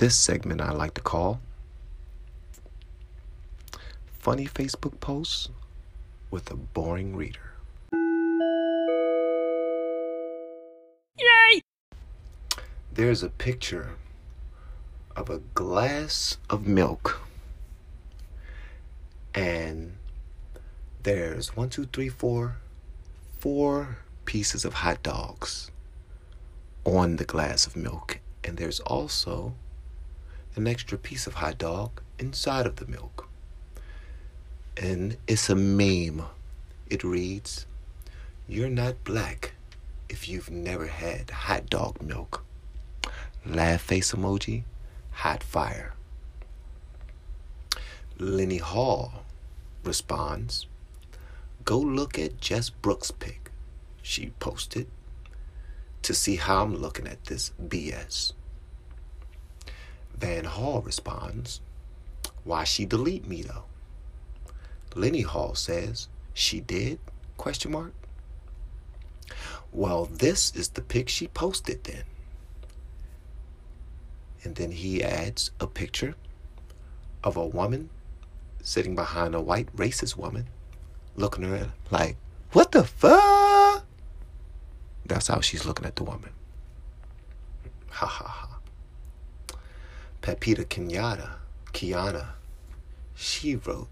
This segment I like to call Funny Facebook Posts with a Boring Reader. Yay! There's a picture of a glass of milk, and there's one, two, three, four, four pieces of hot dogs on the glass of milk, and there's also an extra piece of hot dog inside of the milk. And it's a meme. It reads, You're not black if you've never had hot dog milk. Laugh face emoji, hot fire. Lenny Hall responds, Go look at Jess Brooks' pic. She posted to see how I'm looking at this BS. Van Hall responds, Why she delete me though? Lenny Hall says, She did? Question mark. Well, this is the pic she posted then. And then he adds a picture of a woman sitting behind a white racist woman, looking at her like, What the fuck? That's how she's looking at the woman. Ha ha ha. Pepita Kenyatta, Kiana, she wrote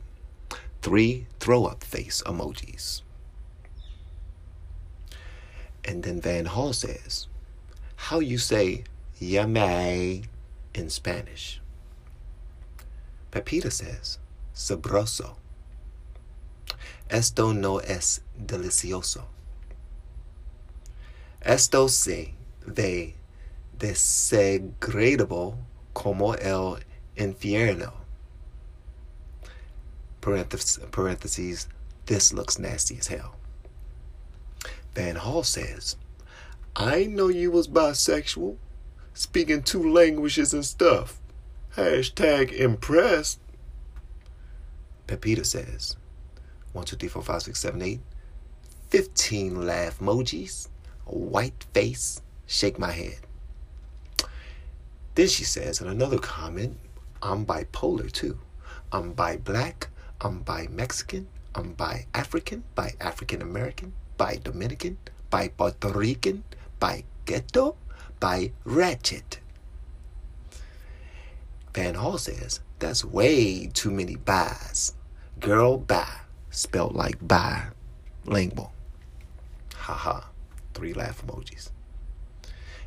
three throw up face emojis. And then Van Hall says, How you say yummy in Spanish? Pepita says, Sabroso. Esto no es delicioso. Esto se ve desagradable como el infierno. Parentheses, parentheses, this looks nasty as hell. Van Hall says, I know you was bisexual, speaking two languages and stuff. Hashtag impressed. Pepita says, 1, 2, 3, 4, 5, 6, 7, 8, 15 laugh emojis, white face, shake my head. Then she says in another comment, I'm bipolar too. I'm bi black, I'm bi Mexican, I'm bi African, bi African American, bi Dominican, bi Puerto Rican, bi ghetto, bi ratchet. Van Hall says, that's way too many buys. Girl, bye. Spelled like bilingual. Haha. Three laugh emojis.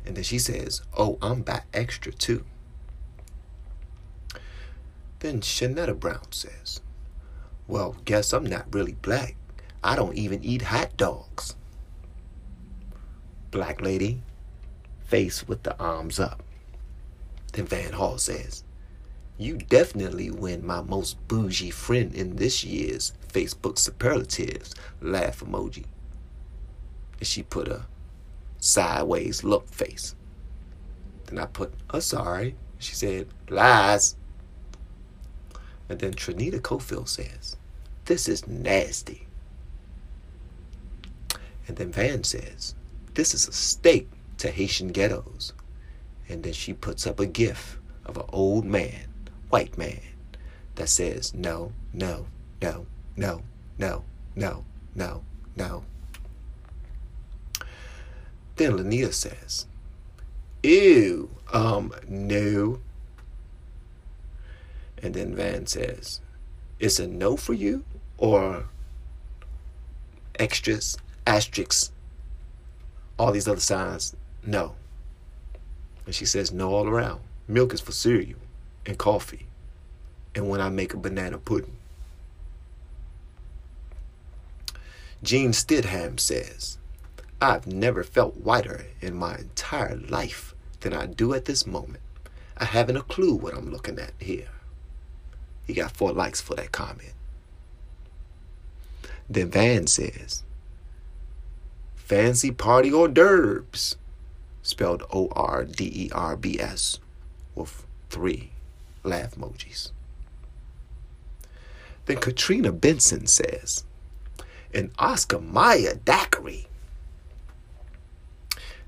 And then she says, Oh, I'm bi extra too. Then Shanetta Brown says, Well, guess I'm not really black. I don't even eat hot dogs. Black lady, face with the arms up. Then Van Hall says, You definitely win my most bougie friend in this year's Facebook superlatives laugh emoji. And she put a sideways look face. Then I put, oh, sorry. She said, lies. And then Trinita Cofield says, this is nasty. And then Van says, this is a stake to Haitian ghettos. And then she puts up a gif of an old man, white man, that says, no, no, no, no, no, no, no, no. Then Lania says, Ew, um, no. And then Van says, It's a no for you? Or extras, asterisks, all these other signs? No. And she says, No all around. Milk is for cereal and coffee. And when I make a banana pudding. Gene Stidham says, I've never felt whiter in my entire life than I do at this moment. I haven't a clue what I'm looking at here. He got four likes for that comment. Then Van says, Fancy party hors d'oeuvres, spelled O R D E R B S, with three laugh emojis. Then Katrina Benson says, an Oscar Mayer daiquiri.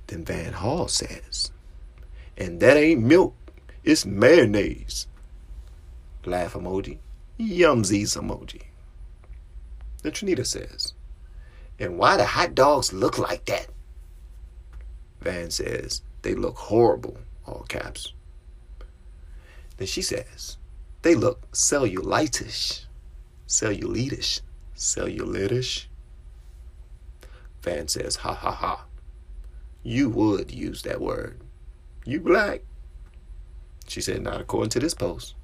Then Van Hall says, and that ain't milk, It's mayonnaise. Laugh emoji. Yumsies emoji. Then Trinita says, And why do hot dogs look like that? Van says, They look horrible, all caps. Then she says, They look cellulitish, cellulitish, cellulitish. Van says, Ha ha ha. You would use that word. You black. She said, Not according to this post.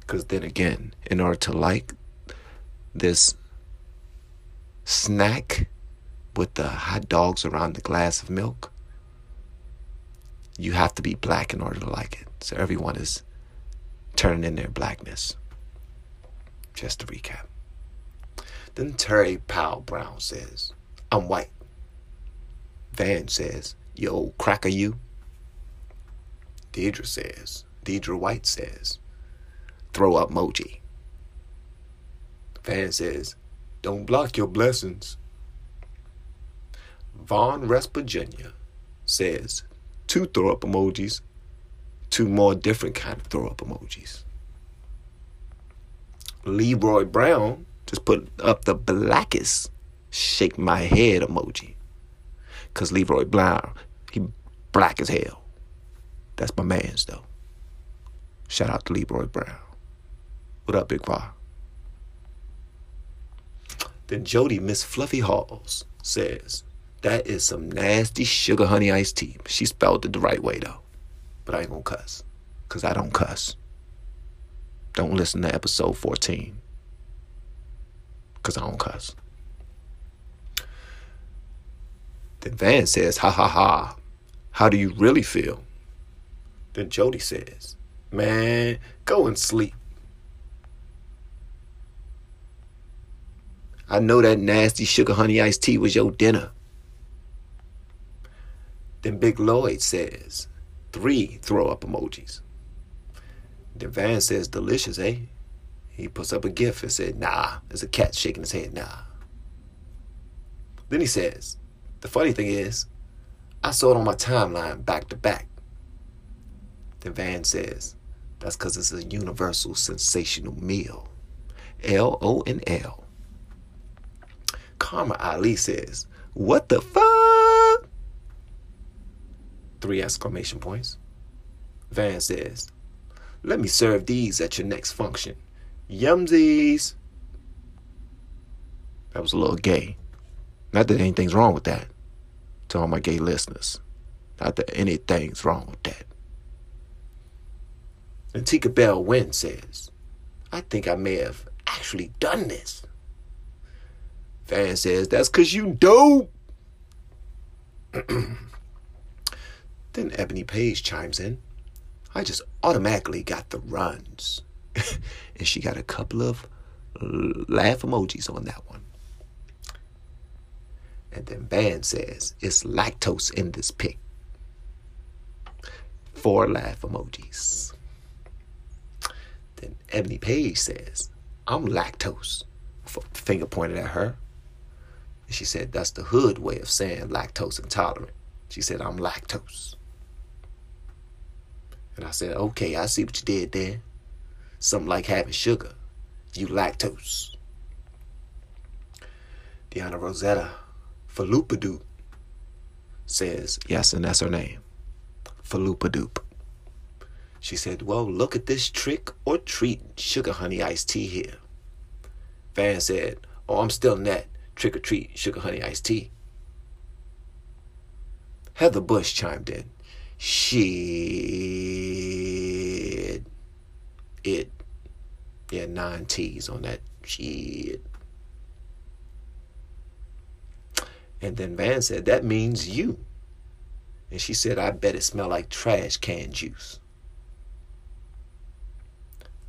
Because then again, in order to like this snack with the hot dogs around the glass of milk, you have to be black in order to like it. So everyone is turning in their blackness. Just to recap. Then Terry Powell Brown says, I'm white. Van says, Yo, cracker, you. Deidre says, Deidre White says, throw up emoji. Fan says, don't block your blessings. Vaughn West Virginia says, two throw up emojis, two more different kind of throw up emojis. Leroy Brown just put up the blackest shake my head emoji. Cause Leroy Brown, he black as hell. That's my man's though. Shout out to Leroy Brown. What up, Big Pa? Then Jody Miss Fluffy Halls says, That is some nasty sugar honey iced tea. She spelled it the right way though. But I ain't gonna cuss. Cause I don't cuss. Don't listen to episode 14. Cause I don't cuss. Then Van says, Ha ha ha. How do you really feel? Then Jody says, Man, go and sleep. I know that nasty sugar honey iced tea was your dinner. Then Big Lloyd says, three throw up emojis. Then Van says, delicious, eh? He puts up a gif and said, nah. There's a cat shaking his head, nah. Then he says, the funny thing is, I saw it on my timeline back to back. Then Van says, that's because it's a universal sensational meal. L O N L. Karma Ali says, What the fuck? Three exclamation points. Van says, Let me serve these at your next function. Yumsies. That was a little gay. Not that anything's wrong with that. To all my gay listeners. Not that anything's wrong with that. And Tika Bell Wynn says, I think I may have actually done this. Fan says, That's because you dope. then Ebony Page chimes in. I just automatically got the runs. and she got a couple of laugh emojis on that one. And then Van says, It's lactose in this pic. Four laugh emojis. Then Ebony Page says, I'm lactose. Finger pointed at her. And she said, That's the hood way of saying lactose intolerant. She said, I'm lactose. And I said, Okay, I see what you did there. Something like having sugar. You lactose. Deanna Rosetta Falupadoop says, Yes, and that's her name. Falupadoop. She said, Well, look at this trick or treat sugar honey iced tea here. Van said, Oh, I'm still net trick or treat sugar honey iced tea. Heather Bush chimed in. Shit. It. Yeah, nine T's on that shit. And then Van said, That means you. And she said, I bet it smell like trash can juice.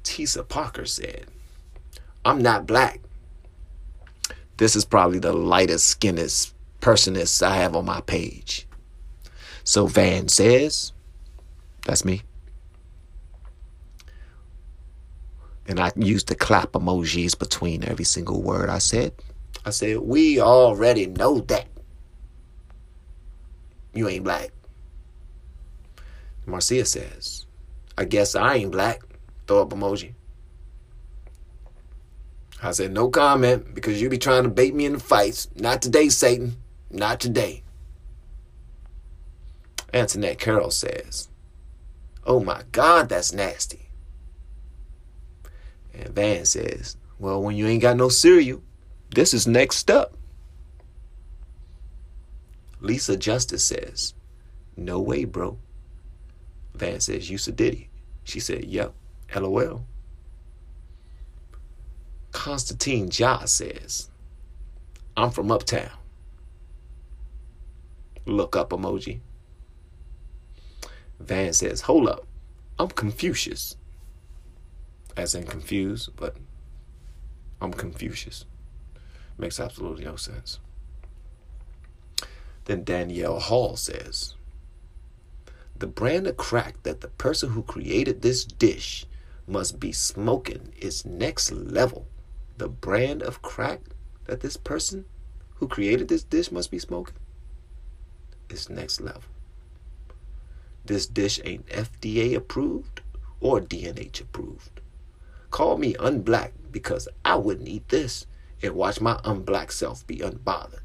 Tisa Parker said, I'm not black. This is probably the lightest skinnest personist I have on my page. So Van says, that's me. And I used the clap emojis between every single word I said. I said, we already know that. You ain't black. Marcia says, I guess I ain't black. Throw up emoji. I said, no comment because you be trying to bait me into fights. Not today, Satan. Not today. Antoinette Carroll says, Oh my God, that's nasty. And Van says, Well, when you ain't got no cereal, this is next up. Lisa Justice says, No way, bro. Van says, You Diddy. She said, Yep, LOL. Constantine Ja says, I'm from Uptown. Look up emoji. Van says, Hold up, I'm Confucius. As in confused, but I'm Confucius. Makes absolutely no sense. Then Danielle Hall says, The brand of crack that the person who created this dish must be smoking is next level. The brand of crack that this person who created this dish must be smoking is next level. This dish ain't FDA approved or DNH approved. Call me unblack because I wouldn't eat this and watch my unblack self be unbothered.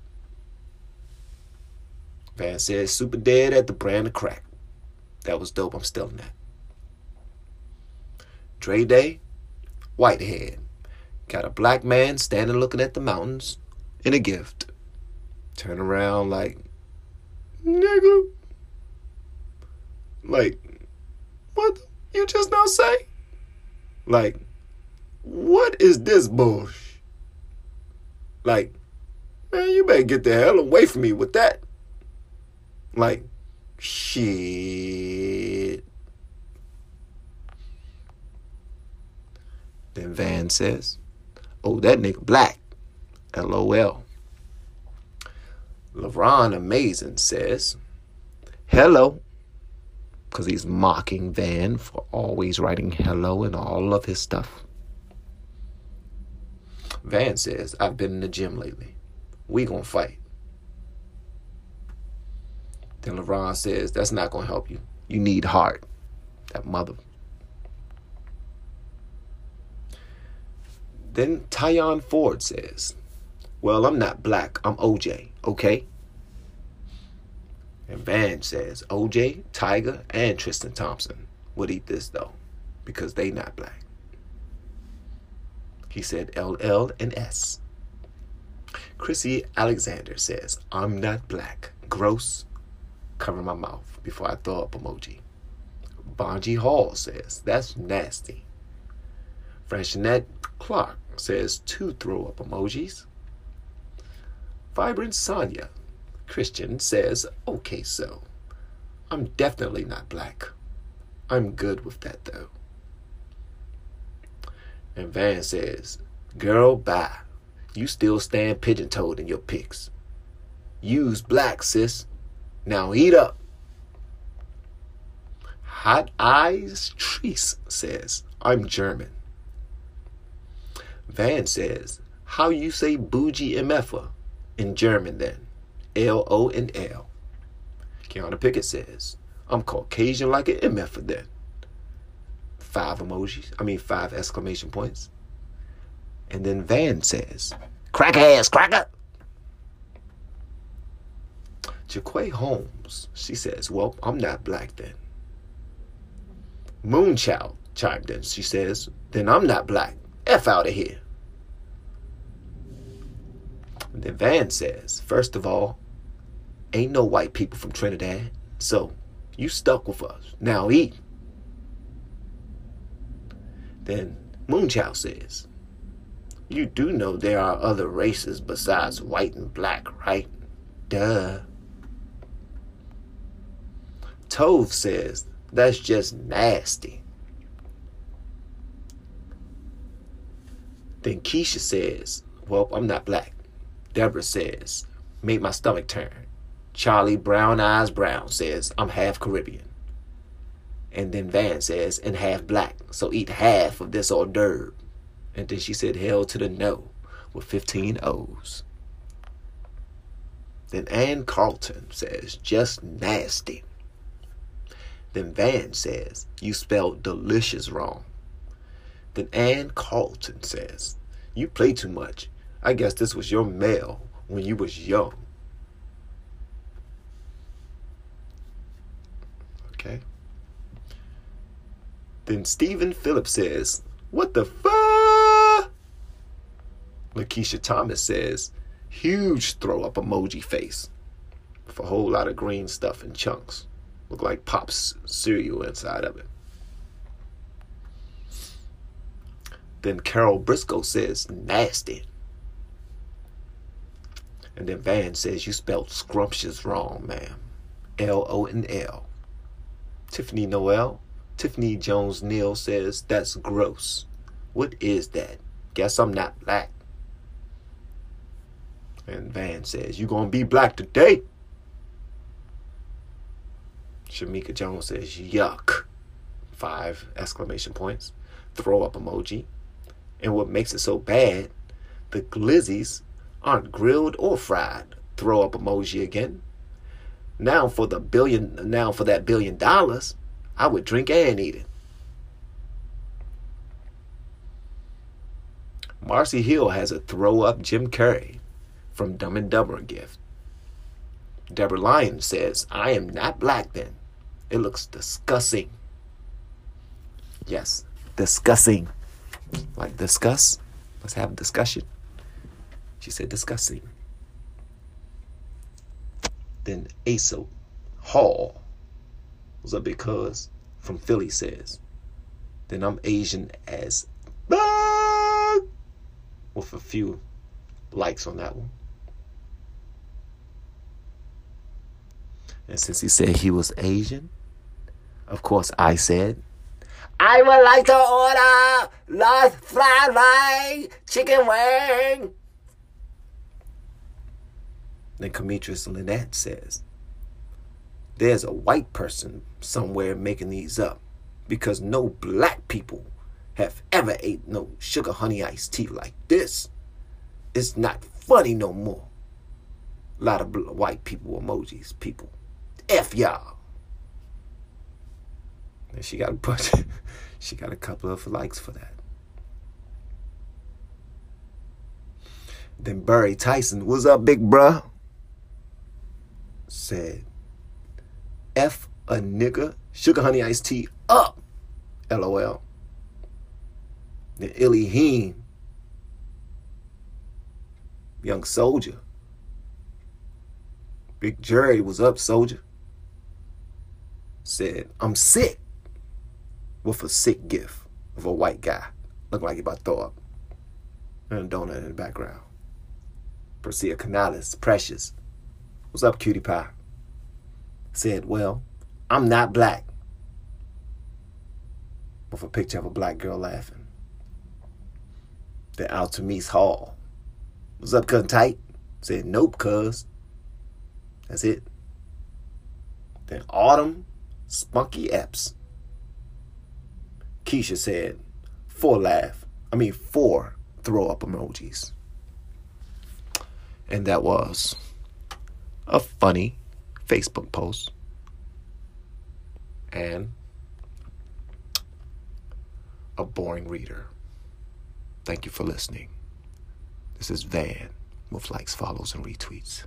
Van says super dead at the brand of crack. That was dope. I'm still in that. Dre Day, Whitehead. Got a black man standing looking at the mountains in a gift. Turn around like, nigga. Like, what you just now say? Like, what is this bush? Like, man, you better get the hell away from me with that. Like, shit. Then Van says, Oh, that nigga black. LOL. LeBron Amazing says, Hello because he's mocking Van for always writing hello and all of his stuff. Van says, I've been in the gym lately. We gonna fight. Then LeBron says, That's not gonna help you. You need heart. That mother. Then Tyon Ford says, Well, I'm not black, I'm OJ, okay? And Van says OJ, Tiger, and Tristan Thompson would eat this though, because they not black. He said LL and S. Chrissy Alexander says, I'm not black. Gross. Cover my mouth before I throw up emoji. Bonji Hall says, that's nasty. Freshnette Clark says, two throw up emojis. Vibrant Sonia Christian says, okay, so I'm definitely not black. I'm good with that though. And Van says, girl, bye. You still stand pigeon toed in your pics. Use black, sis. Now eat up. Hot Eyes Treese says, I'm German. Van says, how you say bougie MFer in German then? L O and L. Kiana Pickett says, I'm Caucasian like an MF for that. Five emojis. I mean, five exclamation points. And then Van says, crack ass, cracker. Jaquay Holmes, she says, well, I'm not black then. Moonchild chimed in. She says, then I'm not black. F out of here. And then Van says, first of all, ain't no white people from Trinidad, so you stuck with us. Now eat. Then Moonchild says, You do know there are other races besides white and black, right? Duh. Tove says, That's just nasty. Then Keisha says, Well, I'm not black. Deborah says, Made my stomach turn. Charlie Brown Eyes Brown says, I'm half Caribbean. And then Van says, and half black. So eat half of this hors d'oeuvre. And then she said, hell to the no with 15 O's. Then Ann Carlton says, just nasty. Then Van says, You spelled delicious wrong. Then Ann Carlton says, You play too much. I guess this was your mail when you was young. Okay. Then Stephen Phillips says, What the fuck? Lakeisha Thomas says, Huge throw up emoji face. With a whole lot of green stuff in chunks. Look like Pop's cereal inside of it. Then Carol Briscoe says, Nasty. And then Van says, You spelled scrumptious wrong, ma'am. L O N L. Tiffany Noel, Tiffany Jones Neal says, That's gross. What is that? Guess I'm not black. And Van says, You gonna be black today? Shamika Jones says, Yuck. Five exclamation points. Throw up emoji. And what makes it so bad, the glizzies aren't grilled or fried. Throw up emoji again. Now for the billion now for that billion dollars, I would drink and eat it. Marcy Hill has a throw up Jim Carrey from Dumb and Dumber gift. Deborah Lyon says, I am not black then. It looks disgusting. Yes, disgusting. Like discuss. Let's have a discussion. She said disgusting. Then Asa Hall was because from Philly says. Then I'm Asian as with a few likes on that one. And since he said he was Asian, of course I said, I would like to order large fried chicken wing. Then Demetrius Lynette says, There's a white person somewhere making these up because no black people have ever ate no sugar honey iced tea like this. It's not funny no more. A lot of white people emojis, people. F y'all. And she got a bunch, she got a couple of likes for that. Then Barry Tyson, what's up, big bruh? Said, F a nigga, sugar honey iced tea up. LOL. Then Illy young soldier. Big Jerry was up, soldier. Said, I'm sick with a sick gift of a white guy. Looking like he about to throw up. And a donut in the background. Persia Canales, precious. What's up, cutie pie? Said, well, I'm not black. With a picture of a black girl laughing. Then Altamise Hall. What's up, cut tight? Said, nope, cuz. That's it. Then Autumn Spunky Epps. Keisha said, four laugh. I mean, four throw up emojis. And that was a funny Facebook post. And a boring reader. Thank you for listening. This is Van with likes, follows, and retweets.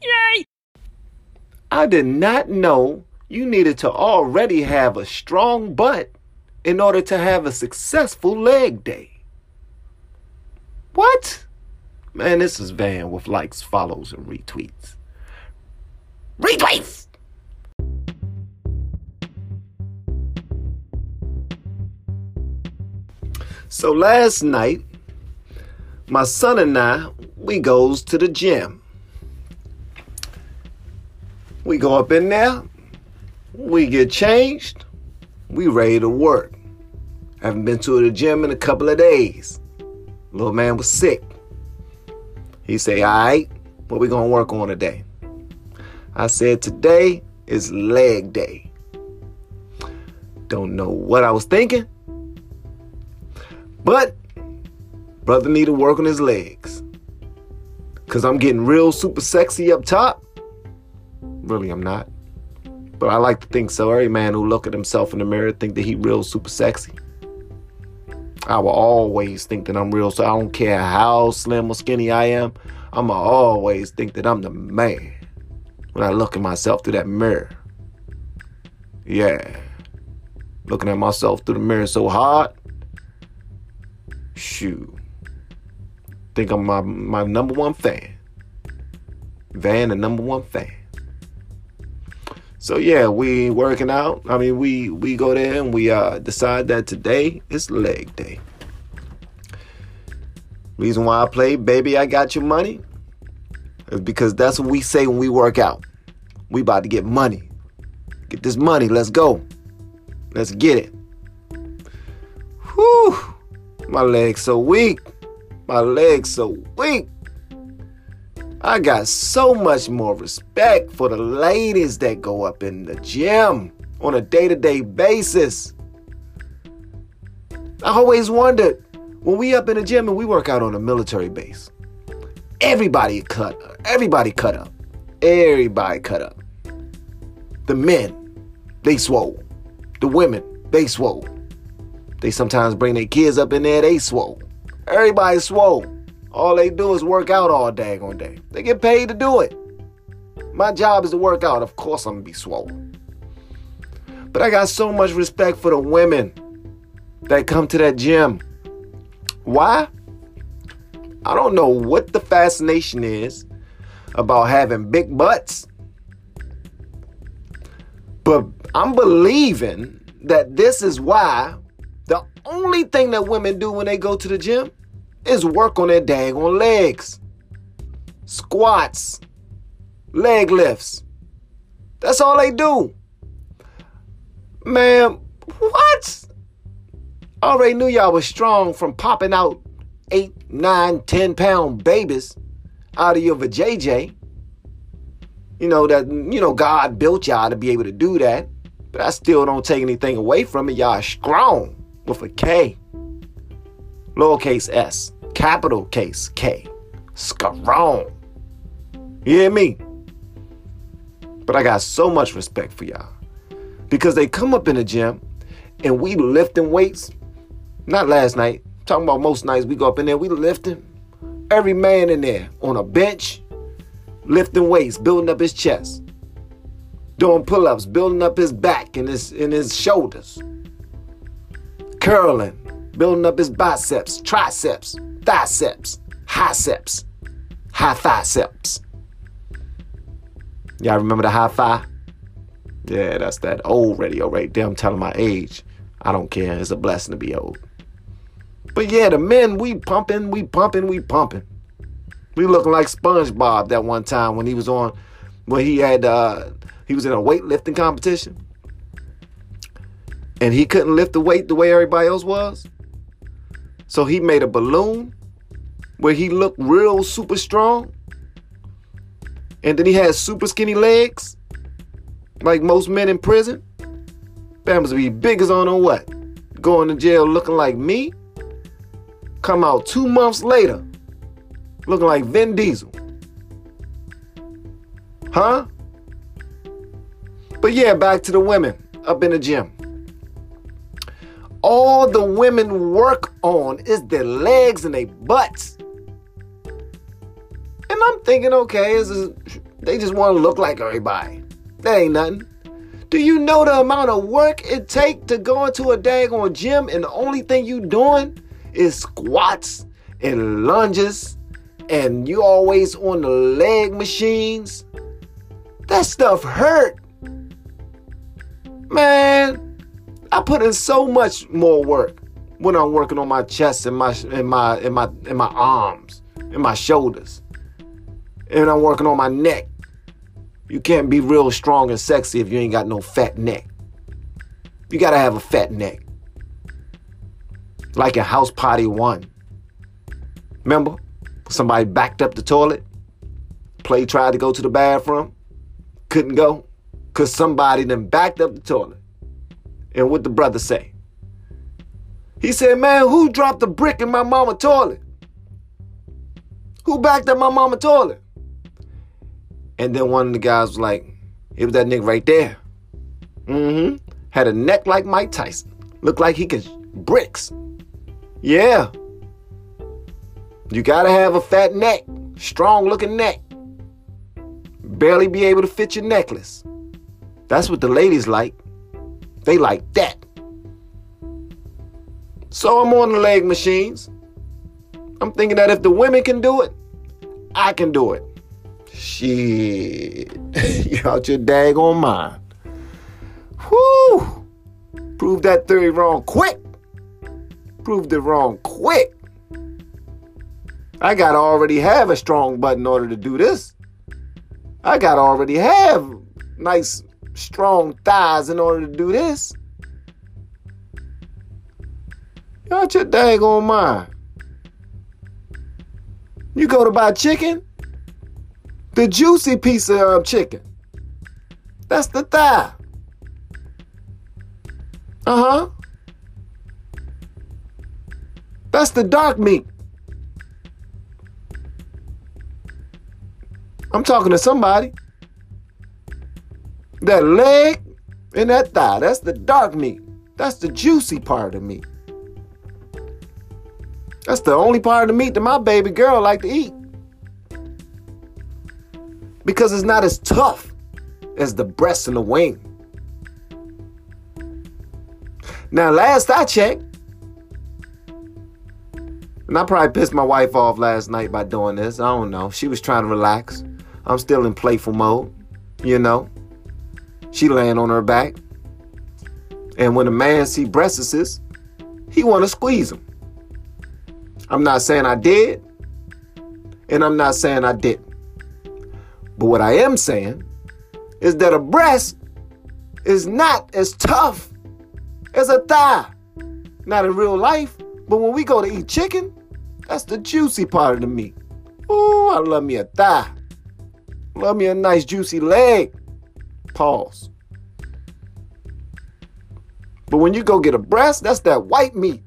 Yay! I did not know you needed to already have a strong butt in order to have a successful leg day. What? Man, this is Van with likes, follows, and retweets. Retweets! So last night, my son and I, we goes to the gym. We go up in there, we get changed, we ready to work. Haven't been to the gym in a couple of days. Little man was sick. He say, all right, what we gonna work on today? I said, today is leg day. Don't know what I was thinking, but brother need to work on his legs. Cause I'm getting real super sexy up top. Really, I'm not. But I like to think so. Every man who look at himself in the mirror think that he real super sexy. I will always think that I'm real, so I don't care how slim or skinny I am. I'ma always think that I'm the man when I look at myself through that mirror. Yeah. Looking at myself through the mirror so hard. Shoot. Think I'm my, my number one fan. Van, the number one fan. So yeah, we working out. I mean, we we go there and we uh, decide that today is leg day. Reason why I play, baby, I got your money, is because that's what we say when we work out. We about to get money. Get this money. Let's go. Let's get it. Whew. My legs so weak. My legs so weak. I got so much more respect for the ladies that go up in the gym on a day to day basis. I always wondered when we up in the gym and we work out on a military base, everybody cut, up. everybody cut up, everybody cut up. The men, they swole. The women, they swole. They sometimes bring their kids up in there, they swole. Everybody swole. All they do is work out all day, daggone day. They get paid to do it. My job is to work out. Of course, I'm gonna be swollen. But I got so much respect for the women that come to that gym. Why? I don't know what the fascination is about having big butts. But I'm believing that this is why the only thing that women do when they go to the gym is work on their daggone legs. Squats, leg lifts. That's all they do. Man, what? I already knew y'all was strong from popping out eight, nine, ten pound babies out of your vajayjay. You know that you know God built y'all to be able to do that. But I still don't take anything away from it. Y'all strong with a K lowercase s, capital case K. Strong. You hear me? But I got so much respect for y'all. Because they come up in the gym and we lifting weights. Not last night. Talking about most nights we go up in there, we lifting. Every man in there on a bench, lifting weights, building up his chest. Doing pull-ups, building up his back and his and his shoulders. Curling, building up his biceps, triceps, biceps, biceps, high triceps. Y'all remember the high five? Yeah, that's that old radio right there. I'm telling my age. I don't care. It's a blessing to be old. But yeah, the men, we pumping, we pumping, we pumping. We looking like SpongeBob that one time when he was on, when he had, uh, he was in a weightlifting competition. And he couldn't lift the weight the way everybody else was. So he made a balloon where he looked real super strong. And then he had super skinny legs, like most men in prison. Bam was be big as on know what. Going to jail looking like me. Come out two months later, looking like Vin Diesel. Huh? But yeah, back to the women up in the gym all the women work on is their legs and their butts. And I'm thinking, okay, is, they just want to look like everybody. That ain't nothing. Do you know the amount of work it take to go into a daggone gym and the only thing you doing is squats and lunges and you always on the leg machines? That stuff hurt. Man, I put in so much more work when I'm working on my chest and my and my and my and my arms and my shoulders. And I'm working on my neck. You can't be real strong and sexy if you ain't got no fat neck. You gotta have a fat neck. Like in House Party 1. Remember? Somebody backed up the toilet. Play tried to go to the bathroom. Couldn't go. Cause somebody then backed up the toilet. And what the brother say? He said, man, who dropped a brick in my mama toilet? Who backed up my mama toilet? And then one of the guys was like, It was that nigga right there. Mm-hmm. Had a neck like Mike Tyson. Looked like he could bricks. Yeah. You gotta have a fat neck, strong looking neck. Barely be able to fit your necklace. That's what the ladies like. They like that. So I'm on the leg machines. I'm thinking that if the women can do it, I can do it. Shit. you out your daggone mind. Whoo! Prove that theory wrong quick. Proved it wrong quick. I gotta already have a strong butt in order to do this. I gotta already have nice, strong thighs in order to do this. Out your daggone mind. You go to buy chicken, the juicy piece of um, chicken. That's the thigh. Uh huh. That's the dark meat. I'm talking to somebody. That leg and that thigh, that's the dark meat. That's the juicy part of meat. That's the only part of the meat that my baby girl like to eat. Because it's not as tough as the breast and the wing. Now, last I checked, and I probably pissed my wife off last night by doing this. I don't know. She was trying to relax. I'm still in playful mode, you know. She laying on her back. And when a man see breasts, he want to squeeze them. I'm not saying I did, and I'm not saying I didn't. But what I am saying is that a breast is not as tough as a thigh. Not in real life, but when we go to eat chicken, that's the juicy part of the meat. Ooh, I love me a thigh. Love me a nice juicy leg. Pause. But when you go get a breast, that's that white meat.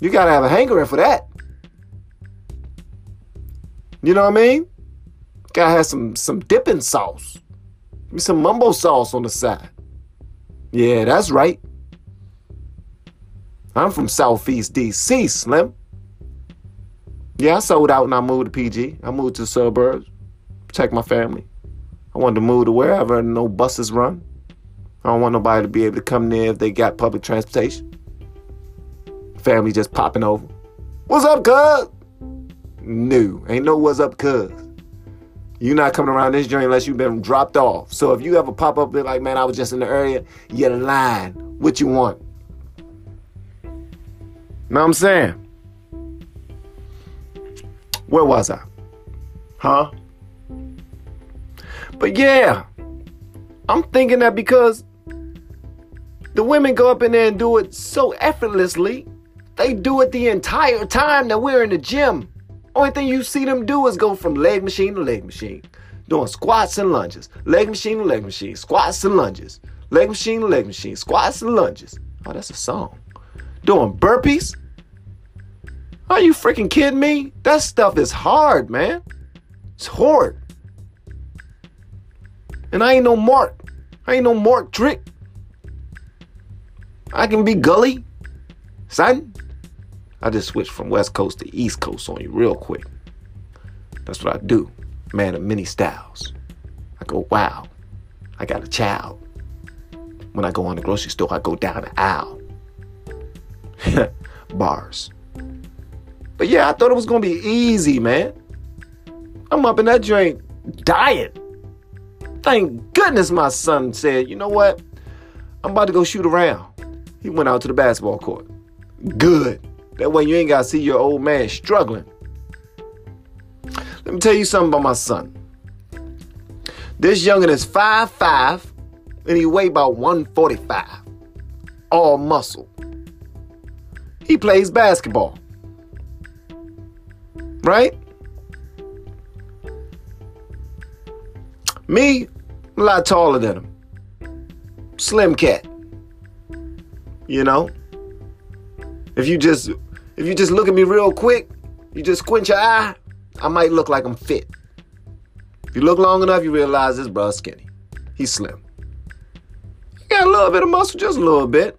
You gotta have a hankering for that. You know what I mean? Gotta have some some dipping sauce. Some mumbo sauce on the side. Yeah, that's right. I'm from Southeast DC, Slim. Yeah, I sold out and I moved to PG. I moved to the suburbs, protect my family. I wanted to move to wherever no buses run. I don't want nobody to be able to come near if they got public transportation. Family just popping over. What's up, cuz? No, ain't no what's up, cuz. You're not coming around this joint unless you've been dropped off. So if you ever pop up, be like, man, I was just in the area, you line. What you want? Know what I'm saying? Where was I? Huh? But yeah, I'm thinking that because the women go up in there and do it so effortlessly, they do it the entire time that we're in the gym. Only thing you see them do is go from leg machine to leg machine, doing squats and lunges, leg machine to leg machine, squats and lunges, leg machine to leg machine, squats and lunges. Oh, that's a song. Doing burpees. Are you freaking kidding me? That stuff is hard, man. It's hard. And I ain't no Mark. I ain't no Mark trick. I can be gully. Son, I just switched from West Coast to East Coast on you real quick. That's what I do. Man of many styles. I go, wow, I got a child. When I go on the grocery store, I go down the aisle. Bars. But yeah, I thought it was gonna be easy, man. I'm up in that joint dying. Thank goodness my son said, you know what? I'm about to go shoot around. He went out to the basketball court. Good. That way you ain't got to see your old man struggling. Let me tell you something about my son. This youngin is 5'5 and he weigh about 145. All muscle. He plays basketball. Right? Me, a lot taller than him. Slim cat. You know? If you just if you just look at me real quick, you just squint your eye, I might look like I'm fit. If you look long enough, you realize this bruh's skinny. He's slim. He got a little bit of muscle, just a little bit.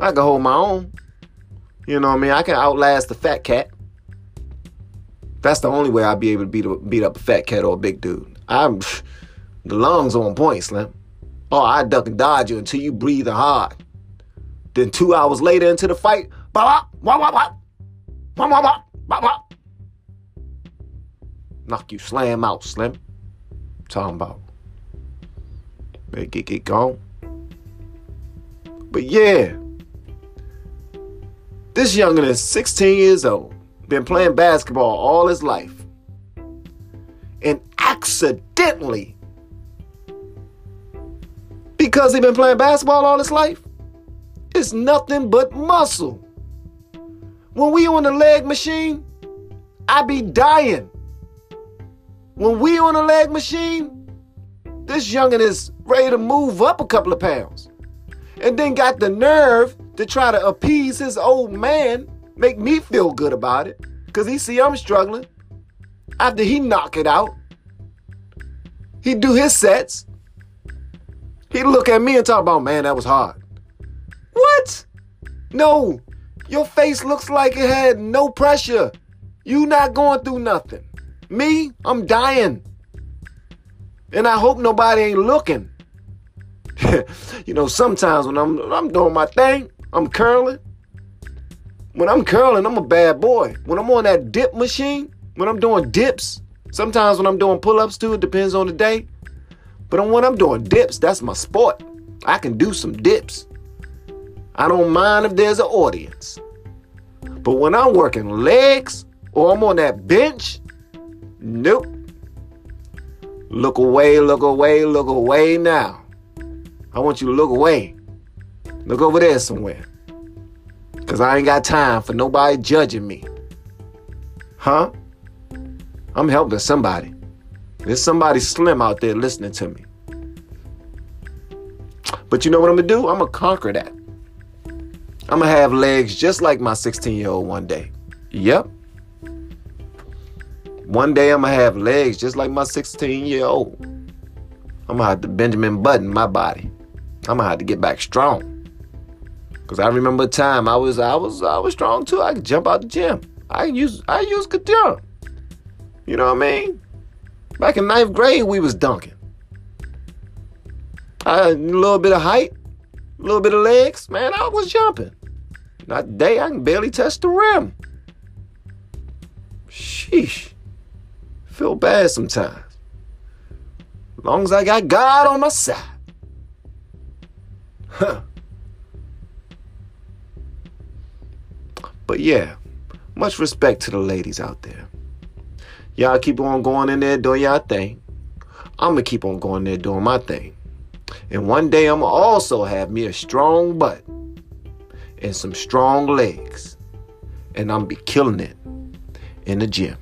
I can hold my own. You know what I mean? I can outlast the fat cat. That's the only way I'd be able to beat, beat up a fat cat or a big dude. I'm the lungs on point, Slim. Oh, I duck and dodge you until you breathe hard. Then two hours later into the fight, bop, bop, bop, bop, bop, bop, bop, bop, bop. Knock you slam out, Slim. Talking about. Better get, get gone. But yeah, this youngin is 16 years old, been playing basketball all his life, and accidentally, because he been playing basketball all his life, it's nothing but muscle. When we on the leg machine, I be dying. When we on the leg machine, this youngin is ready to move up a couple of pounds. And then got the nerve to try to appease his old man, make me feel good about it. Cause he see I'm struggling. After he knock it out, he do his sets. He look at me and talk about, man, that was hard. What? No, your face looks like it had no pressure. You not going through nothing. Me, I'm dying. And I hope nobody ain't looking. you know, sometimes when I'm I'm doing my thing, I'm curling. When I'm curling, I'm a bad boy. When I'm on that dip machine, when I'm doing dips, sometimes when I'm doing pull-ups too, it depends on the day. But when I'm doing dips, that's my sport. I can do some dips. I don't mind if there's an audience. But when I'm working legs or I'm on that bench, nope. Look away, look away, look away now. I want you to look away. Look over there somewhere. Because I ain't got time for nobody judging me. Huh? I'm helping somebody. There's somebody slim out there listening to me. But you know what I'm to do? I'm to conquer that. I'm to have legs just like my 16 year old one day. Yep. One day I'm to have legs just like my 16 year old. I'm to have to Benjamin Button my body. I'm to have to get back strong. Cause I remember a time I was I was I was strong too. I could jump out the gym. I use I use could jump. You know what I mean? Back in ninth grade, we was dunking. A little bit of height, a little bit of legs, man. I was jumping. Not today. I can barely touch the rim. Sheesh. Feel bad sometimes. As long as I got God on my side. Huh. But yeah, much respect to the ladies out there. Y'all keep on going in there doing y'all thing. I'm gonna keep on going there doing my thing. And one day I'm gonna also have me a strong butt and some strong legs. And I'm gonna be killing it in the gym.